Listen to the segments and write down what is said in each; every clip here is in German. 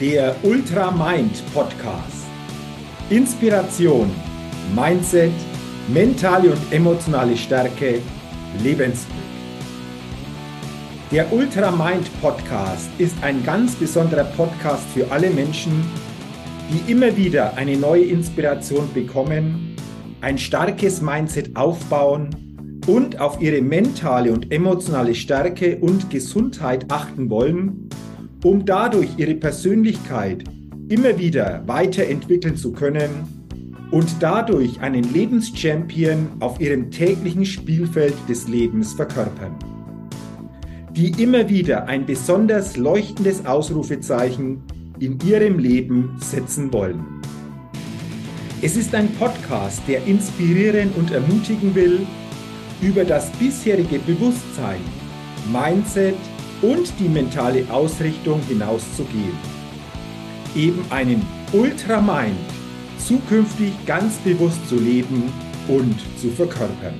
der Ultra Mind Podcast. Inspiration, Mindset, mentale und emotionale Stärke, Lebensglück. Der Ultra Mind Podcast ist ein ganz besonderer Podcast für alle Menschen, die immer wieder eine neue Inspiration bekommen, ein starkes Mindset aufbauen und auf ihre mentale und emotionale Stärke und Gesundheit achten wollen um dadurch ihre Persönlichkeit immer wieder weiterentwickeln zu können und dadurch einen Lebenschampion auf ihrem täglichen Spielfeld des Lebens verkörpern. Die immer wieder ein besonders leuchtendes Ausrufezeichen in ihrem Leben setzen wollen. Es ist ein Podcast, der inspirieren und ermutigen will, über das bisherige Bewusstsein, Mindset, und die mentale Ausrichtung hinauszugehen. Eben einen Ultramind zukünftig ganz bewusst zu leben und zu verkörpern.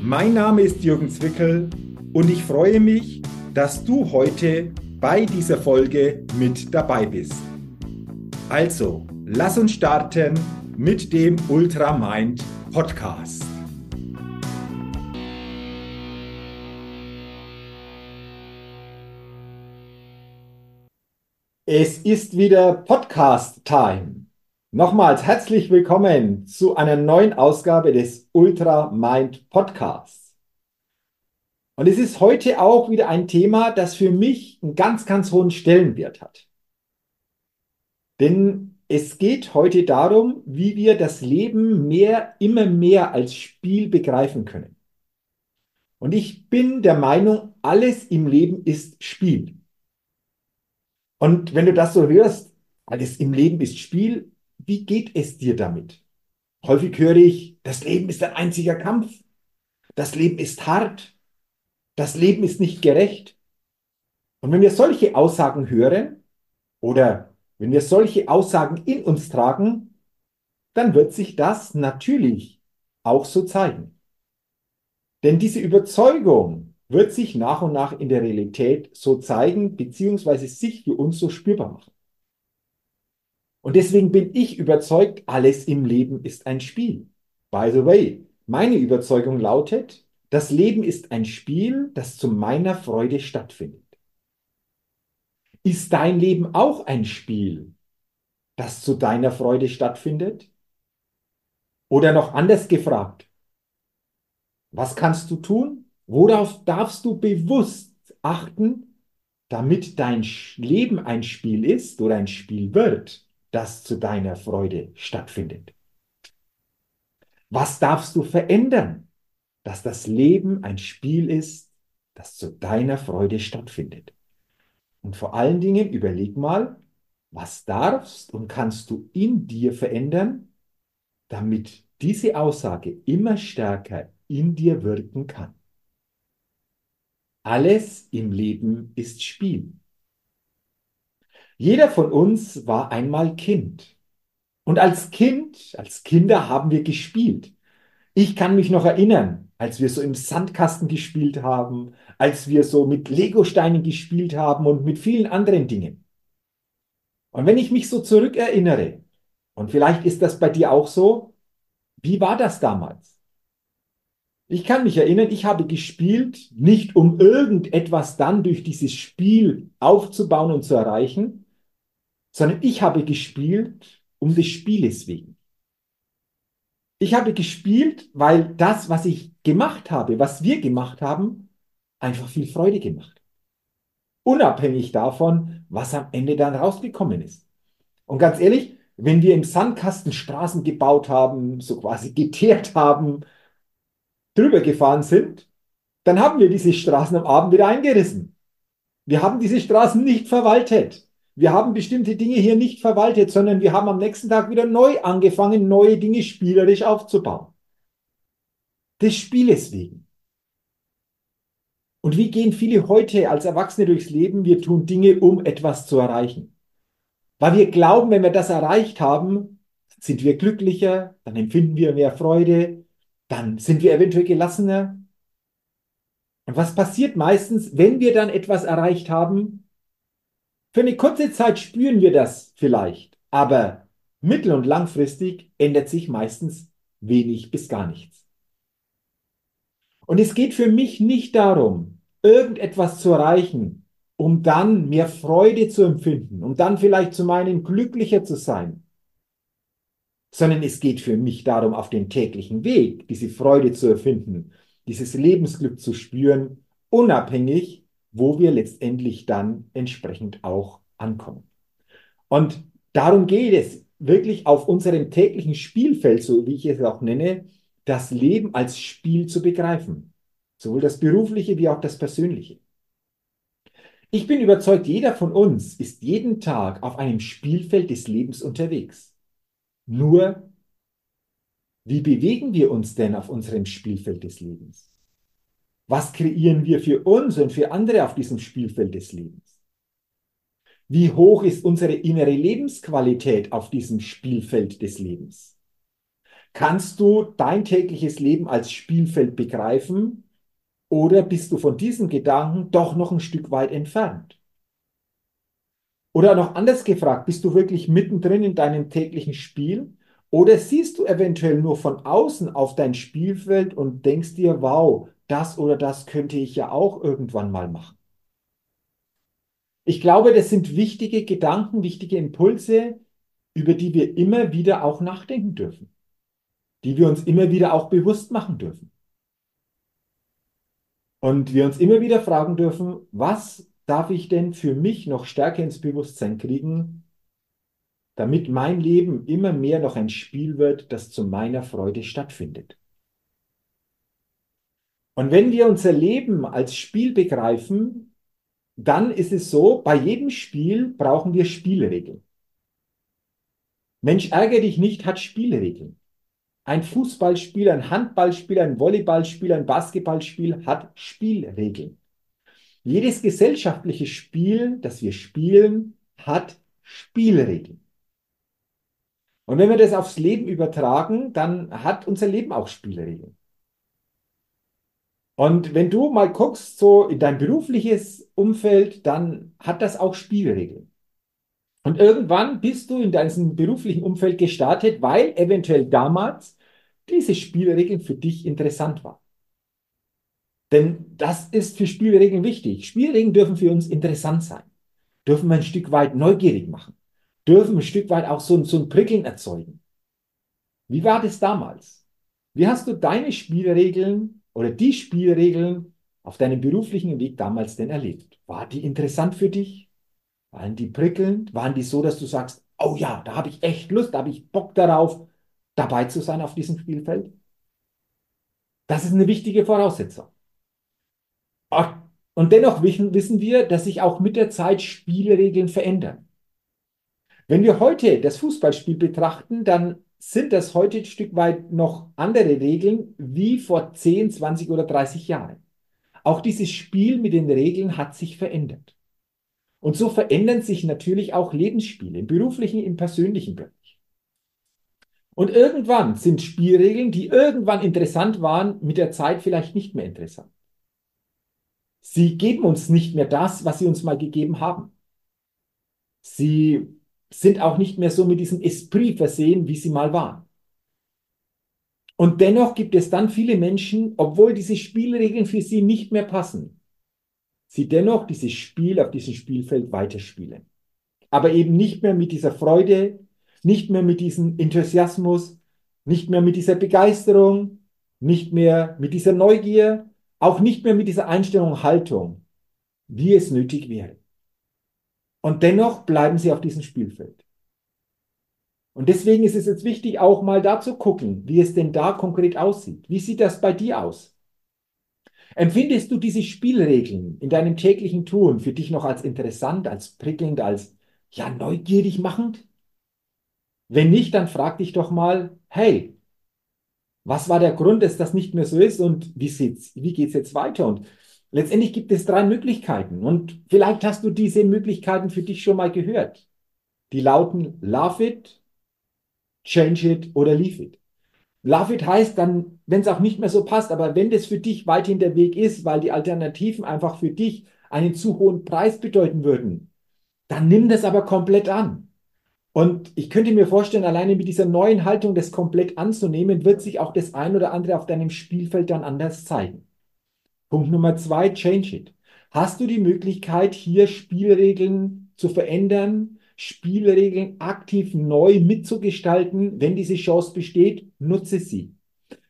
Mein Name ist Jürgen Zwickel und ich freue mich, dass du heute bei dieser Folge mit dabei bist. Also, lass uns starten mit dem Ultramind Podcast. Es ist wieder Podcast-Time. Nochmals herzlich willkommen zu einer neuen Ausgabe des Ultra Mind Podcasts. Und es ist heute auch wieder ein Thema, das für mich einen ganz, ganz hohen Stellenwert hat. Denn es geht heute darum, wie wir das Leben mehr, immer mehr als Spiel begreifen können. Und ich bin der Meinung, alles im Leben ist Spiel. Und wenn du das so hörst, alles im Leben ist Spiel, wie geht es dir damit? Häufig höre ich, das Leben ist ein einziger Kampf. Das Leben ist hart. Das Leben ist nicht gerecht. Und wenn wir solche Aussagen hören oder wenn wir solche Aussagen in uns tragen, dann wird sich das natürlich auch so zeigen. Denn diese Überzeugung, wird sich nach und nach in der Realität so zeigen, beziehungsweise sich für uns so spürbar machen. Und deswegen bin ich überzeugt, alles im Leben ist ein Spiel. By the way, meine Überzeugung lautet, das Leben ist ein Spiel, das zu meiner Freude stattfindet. Ist dein Leben auch ein Spiel, das zu deiner Freude stattfindet? Oder noch anders gefragt, was kannst du tun, Worauf darfst du bewusst achten, damit dein Leben ein Spiel ist oder ein Spiel wird, das zu deiner Freude stattfindet? Was darfst du verändern, dass das Leben ein Spiel ist, das zu deiner Freude stattfindet? Und vor allen Dingen überleg mal, was darfst und kannst du in dir verändern, damit diese Aussage immer stärker in dir wirken kann. Alles im Leben ist Spiel. Jeder von uns war einmal Kind. Und als Kind, als Kinder haben wir gespielt. Ich kann mich noch erinnern, als wir so im Sandkasten gespielt haben, als wir so mit Legosteinen gespielt haben und mit vielen anderen Dingen. Und wenn ich mich so zurückerinnere, und vielleicht ist das bei dir auch so, wie war das damals? Ich kann mich erinnern, ich habe gespielt, nicht um irgendetwas dann durch dieses Spiel aufzubauen und zu erreichen, sondern ich habe gespielt um des Spieles wegen. Ich habe gespielt, weil das, was ich gemacht habe, was wir gemacht haben, einfach viel Freude gemacht. Unabhängig davon, was am Ende dann rausgekommen ist. Und ganz ehrlich, wenn wir im Sandkasten Straßen gebaut haben, so quasi geteert haben, drüber gefahren sind, dann haben wir diese Straßen am Abend wieder eingerissen. Wir haben diese Straßen nicht verwaltet. Wir haben bestimmte Dinge hier nicht verwaltet, sondern wir haben am nächsten Tag wieder neu angefangen, neue Dinge spielerisch aufzubauen. Des Spieles wegen. Und wie gehen viele heute als Erwachsene durchs Leben? Wir tun Dinge, um etwas zu erreichen. Weil wir glauben, wenn wir das erreicht haben, sind wir glücklicher, dann empfinden wir mehr Freude, dann sind wir eventuell gelassener. Und was passiert meistens, wenn wir dann etwas erreicht haben? Für eine kurze Zeit spüren wir das vielleicht, aber mittel- und langfristig ändert sich meistens wenig bis gar nichts. Und es geht für mich nicht darum, irgendetwas zu erreichen, um dann mehr Freude zu empfinden, um dann vielleicht zu meinen, glücklicher zu sein, sondern es geht für mich darum, auf den täglichen Weg diese Freude zu erfinden, dieses Lebensglück zu spüren, unabhängig, wo wir letztendlich dann entsprechend auch ankommen. Und darum geht es wirklich auf unserem täglichen Spielfeld, so wie ich es auch nenne, das Leben als Spiel zu begreifen. Sowohl das berufliche wie auch das persönliche. Ich bin überzeugt, jeder von uns ist jeden Tag auf einem Spielfeld des Lebens unterwegs. Nur, wie bewegen wir uns denn auf unserem Spielfeld des Lebens? Was kreieren wir für uns und für andere auf diesem Spielfeld des Lebens? Wie hoch ist unsere innere Lebensqualität auf diesem Spielfeld des Lebens? Kannst du dein tägliches Leben als Spielfeld begreifen oder bist du von diesem Gedanken doch noch ein Stück weit entfernt? Oder noch anders gefragt, bist du wirklich mittendrin in deinem täglichen Spiel? Oder siehst du eventuell nur von außen auf dein Spielfeld und denkst dir, wow, das oder das könnte ich ja auch irgendwann mal machen? Ich glaube, das sind wichtige Gedanken, wichtige Impulse, über die wir immer wieder auch nachdenken dürfen, die wir uns immer wieder auch bewusst machen dürfen. Und wir uns immer wieder fragen dürfen, was darf ich denn für mich noch stärker ins Bewusstsein kriegen, damit mein Leben immer mehr noch ein Spiel wird, das zu meiner Freude stattfindet. Und wenn wir unser Leben als Spiel begreifen, dann ist es so, bei jedem Spiel brauchen wir Spielregeln. Mensch, ärgere dich nicht, hat Spielregeln. Ein Fußballspiel, ein Handballspiel, ein Volleyballspiel, ein Basketballspiel hat Spielregeln. Jedes gesellschaftliche Spiel, das wir spielen, hat Spielregeln. Und wenn wir das aufs Leben übertragen, dann hat unser Leben auch Spielregeln. Und wenn du mal guckst, so in dein berufliches Umfeld, dann hat das auch Spielregeln. Und irgendwann bist du in deinem beruflichen Umfeld gestartet, weil eventuell damals diese Spielregeln für dich interessant waren. Denn das ist für Spielregeln wichtig. Spielregeln dürfen für uns interessant sein, dürfen wir ein Stück weit neugierig machen, dürfen ein Stück weit auch so, so ein Prickeln erzeugen. Wie war das damals? Wie hast du deine Spielregeln oder die Spielregeln auf deinem beruflichen Weg damals denn erlebt? War die interessant für dich? Waren die prickelnd? Waren die so, dass du sagst, oh ja, da habe ich echt Lust, da habe ich Bock darauf, dabei zu sein auf diesem Spielfeld? Das ist eine wichtige Voraussetzung. Und dennoch wissen wir, dass sich auch mit der Zeit Spielregeln verändern. Wenn wir heute das Fußballspiel betrachten, dann sind das heute ein Stück weit noch andere Regeln wie vor 10, 20 oder 30 Jahren. Auch dieses Spiel mit den Regeln hat sich verändert. Und so verändern sich natürlich auch Lebensspiele im beruflichen, im persönlichen Bereich. Und irgendwann sind Spielregeln, die irgendwann interessant waren, mit der Zeit vielleicht nicht mehr interessant. Sie geben uns nicht mehr das, was sie uns mal gegeben haben. Sie sind auch nicht mehr so mit diesem Esprit versehen, wie sie mal waren. Und dennoch gibt es dann viele Menschen, obwohl diese Spielregeln für sie nicht mehr passen, sie dennoch dieses Spiel auf diesem Spielfeld weiterspielen. Aber eben nicht mehr mit dieser Freude, nicht mehr mit diesem Enthusiasmus, nicht mehr mit dieser Begeisterung, nicht mehr mit dieser Neugier, auch nicht mehr mit dieser Einstellung Haltung, wie es nötig wäre. Und dennoch bleiben sie auf diesem Spielfeld. Und deswegen ist es jetzt wichtig, auch mal da zu gucken, wie es denn da konkret aussieht. Wie sieht das bei dir aus? Empfindest du diese Spielregeln in deinem täglichen Tun für dich noch als interessant, als prickelnd, als ja neugierig machend? Wenn nicht, dann frag dich doch mal, hey, was war der Grund, dass das nicht mehr so ist und wie, wie geht es jetzt weiter? Und letztendlich gibt es drei Möglichkeiten und vielleicht hast du diese Möglichkeiten für dich schon mal gehört. Die lauten Love it, Change it oder Leave it. Love it heißt dann, wenn es auch nicht mehr so passt, aber wenn das für dich weiterhin der Weg ist, weil die Alternativen einfach für dich einen zu hohen Preis bedeuten würden, dann nimm das aber komplett an. Und ich könnte mir vorstellen, alleine mit dieser neuen Haltung, das komplett anzunehmen, wird sich auch das ein oder andere auf deinem Spielfeld dann anders zeigen. Punkt Nummer zwei, change it. Hast du die Möglichkeit, hier Spielregeln zu verändern, Spielregeln aktiv neu mitzugestalten? Wenn diese Chance besteht, nutze sie.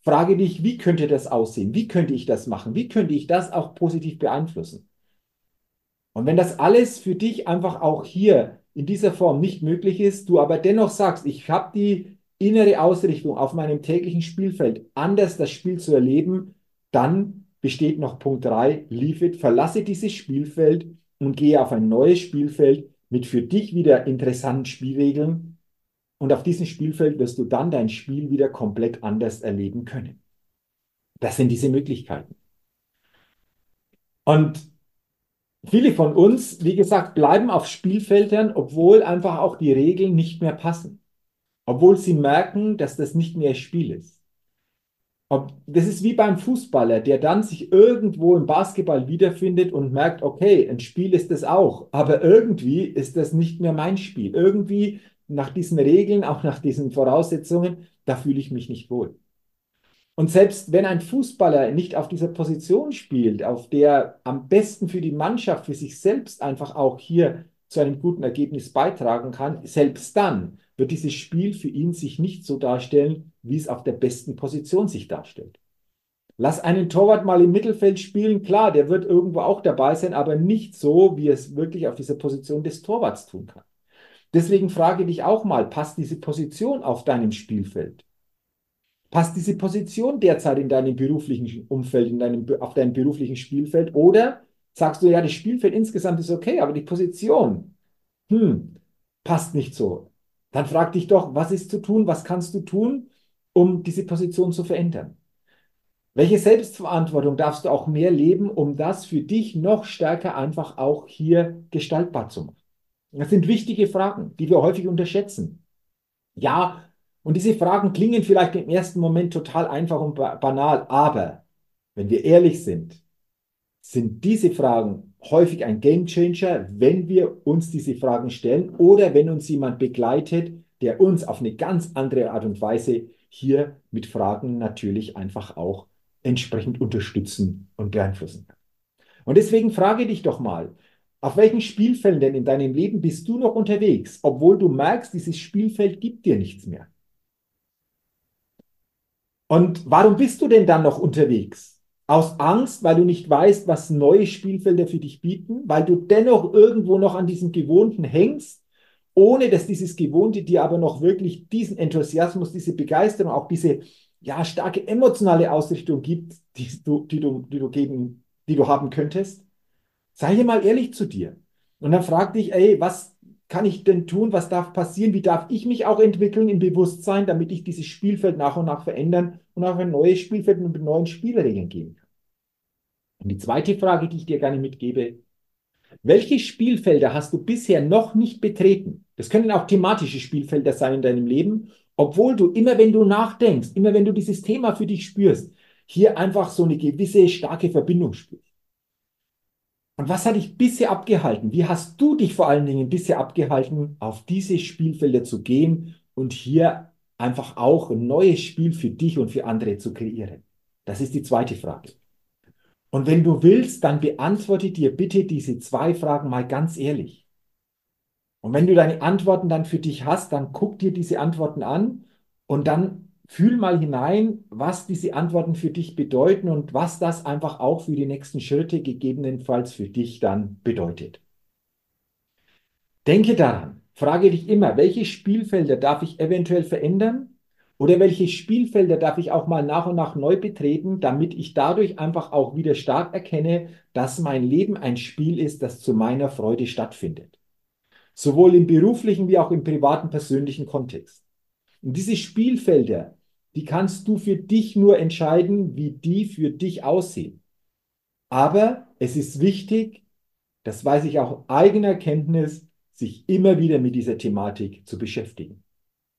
Frage dich, wie könnte das aussehen? Wie könnte ich das machen? Wie könnte ich das auch positiv beeinflussen? Und wenn das alles für dich einfach auch hier in dieser Form nicht möglich ist, du aber dennoch sagst, ich habe die innere Ausrichtung auf meinem täglichen Spielfeld, anders das Spiel zu erleben, dann besteht noch Punkt 3, leave it, verlasse dieses Spielfeld und gehe auf ein neues Spielfeld mit für dich wieder interessanten Spielregeln. Und auf diesem Spielfeld wirst du dann dein Spiel wieder komplett anders erleben können. Das sind diese Möglichkeiten. Und viele von uns, wie gesagt, bleiben auf Spielfeldern, obwohl einfach auch die Regeln nicht mehr passen. Obwohl sie merken, dass das nicht mehr Spiel ist. Ob, das ist wie beim Fußballer, der dann sich irgendwo im Basketball wiederfindet und merkt, okay, ein Spiel ist es auch, aber irgendwie ist das nicht mehr mein Spiel. Irgendwie nach diesen Regeln, auch nach diesen Voraussetzungen, da fühle ich mich nicht wohl. Und selbst wenn ein Fußballer nicht auf dieser Position spielt, auf der am besten für die Mannschaft, für sich selbst einfach auch hier zu einem guten Ergebnis beitragen kann, selbst dann wird dieses Spiel für ihn sich nicht so darstellen, wie es auf der besten Position sich darstellt. Lass einen Torwart mal im Mittelfeld spielen, klar, der wird irgendwo auch dabei sein, aber nicht so, wie es wirklich auf dieser Position des Torwarts tun kann. Deswegen frage dich auch mal, passt diese Position auf deinem Spielfeld? Passt diese Position derzeit in deinem beruflichen Umfeld, in deinem, auf deinem beruflichen Spielfeld? Oder sagst du, ja, das Spielfeld insgesamt ist okay, aber die Position, hm, passt nicht so. Dann frag dich doch, was ist zu tun, was kannst du tun, um diese Position zu verändern? Welche Selbstverantwortung darfst du auch mehr leben, um das für dich noch stärker einfach auch hier gestaltbar zu machen? Das sind wichtige Fragen, die wir häufig unterschätzen. Ja, und diese Fragen klingen vielleicht im ersten Moment total einfach und banal, aber wenn wir ehrlich sind, sind diese Fragen häufig ein Gamechanger, wenn wir uns diese Fragen stellen oder wenn uns jemand begleitet, der uns auf eine ganz andere Art und Weise hier mit Fragen natürlich einfach auch entsprechend unterstützen und beeinflussen kann. Und deswegen frage dich doch mal, auf welchen Spielfeldern in deinem Leben bist du noch unterwegs, obwohl du merkst, dieses Spielfeld gibt dir nichts mehr? Und warum bist du denn dann noch unterwegs? Aus Angst, weil du nicht weißt, was neue Spielfelder für dich bieten, weil du dennoch irgendwo noch an diesem Gewohnten hängst, ohne dass dieses Gewohnte dir aber noch wirklich diesen Enthusiasmus, diese Begeisterung, auch diese ja, starke emotionale Ausrichtung gibt, die du, die du, die du geben, die du haben könntest. Sei hier mal ehrlich zu dir. Und dann frag dich, ey, was kann ich denn tun? Was darf passieren? Wie darf ich mich auch entwickeln im Bewusstsein, damit ich dieses Spielfeld nach und nach verändern und auf ein neues Spielfeld mit neuen Spielregeln gehen kann? Und die zweite Frage, die ich dir gerne mitgebe, welche Spielfelder hast du bisher noch nicht betreten? Das können auch thematische Spielfelder sein in deinem Leben, obwohl du immer, wenn du nachdenkst, immer wenn du dieses Thema für dich spürst, hier einfach so eine gewisse starke Verbindung spürst. Und was hat dich bisher abgehalten? Wie hast du dich vor allen Dingen bisher abgehalten, auf diese Spielfelder zu gehen und hier einfach auch ein neues Spiel für dich und für andere zu kreieren? Das ist die zweite Frage. Und wenn du willst, dann beantworte dir bitte diese zwei Fragen mal ganz ehrlich. Und wenn du deine Antworten dann für dich hast, dann guck dir diese Antworten an und dann fühl mal hinein, was diese Antworten für dich bedeuten und was das einfach auch für die nächsten Schritte gegebenenfalls für dich dann bedeutet. Denke daran, frage dich immer, welche Spielfelder darf ich eventuell verändern oder welche Spielfelder darf ich auch mal nach und nach neu betreten, damit ich dadurch einfach auch wieder stark erkenne, dass mein Leben ein Spiel ist, das zu meiner Freude stattfindet. Sowohl im beruflichen wie auch im privaten, persönlichen Kontext. Und diese Spielfelder, die kannst du für dich nur entscheiden, wie die für dich aussehen. Aber es ist wichtig, das weiß ich auch eigener Kenntnis, sich immer wieder mit dieser Thematik zu beschäftigen.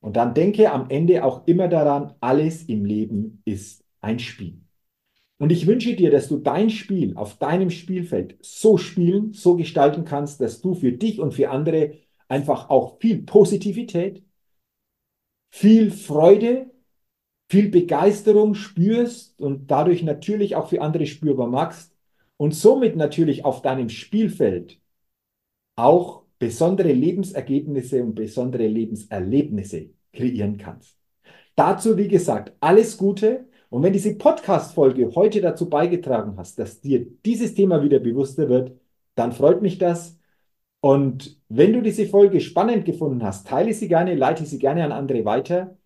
Und dann denke am Ende auch immer daran, alles im Leben ist ein Spiel. Und ich wünsche dir, dass du dein Spiel auf deinem Spielfeld so spielen, so gestalten kannst, dass du für dich und für andere einfach auch viel Positivität, viel Freude, viel Begeisterung spürst und dadurch natürlich auch für andere spürbar machst und somit natürlich auf deinem Spielfeld auch besondere Lebensergebnisse und besondere Lebenserlebnisse kreieren kannst. Dazu, wie gesagt, alles Gute. Und wenn diese Podcast-Folge heute dazu beigetragen hast, dass dir dieses Thema wieder bewusster wird, dann freut mich das. Und wenn du diese Folge spannend gefunden hast, teile sie gerne, leite sie gerne an andere weiter.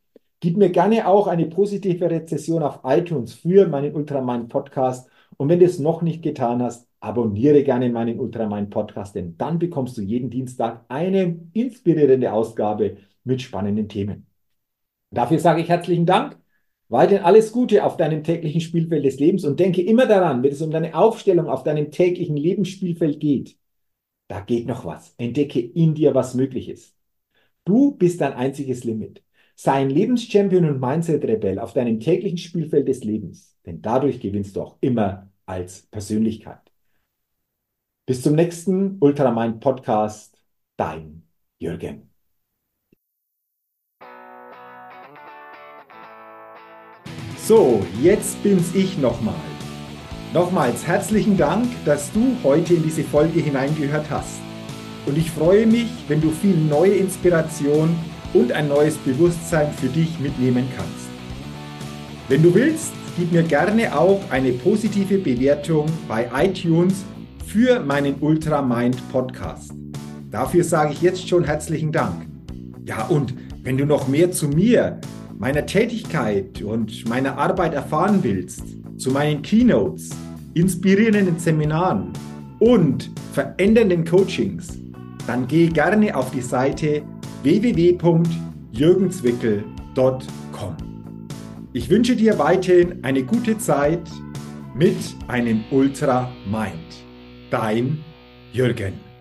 Gib mir gerne auch eine positive Rezession auf iTunes für meinen Ultramind Podcast. Und wenn du es noch nicht getan hast, abonniere gerne meinen Ultramind Podcast, denn dann bekommst du jeden Dienstag eine inspirierende Ausgabe mit spannenden Themen. Dafür sage ich herzlichen Dank. Weiterhin alles Gute auf deinem täglichen Spielfeld des Lebens und denke immer daran, wenn es um deine Aufstellung auf deinem täglichen Lebensspielfeld geht, da geht noch was. Entdecke in dir, was möglich ist. Du bist dein einziges Limit. Sei ein Lebenschampion und Mindset-Rebell auf deinem täglichen Spielfeld des Lebens, denn dadurch gewinnst du auch immer als Persönlichkeit. Bis zum nächsten Ultramind Podcast. Dein Jürgen. So, jetzt bin's ich nochmal. Nochmals herzlichen Dank, dass du heute in diese Folge hineingehört hast. Und ich freue mich, wenn du viel neue Inspiration und ein neues Bewusstsein für dich mitnehmen kannst. Wenn du willst, gib mir gerne auch eine positive Bewertung bei iTunes für meinen Ultra Mind Podcast. Dafür sage ich jetzt schon herzlichen Dank. Ja, und wenn du noch mehr zu mir meiner Tätigkeit und meiner Arbeit erfahren willst, zu meinen Keynotes, inspirierenden Seminaren und verändernden Coachings, dann geh gerne auf die Seite www.jürgenswickel.com. Ich wünsche dir weiterhin eine gute Zeit mit einem Ultra Mind. Dein Jürgen.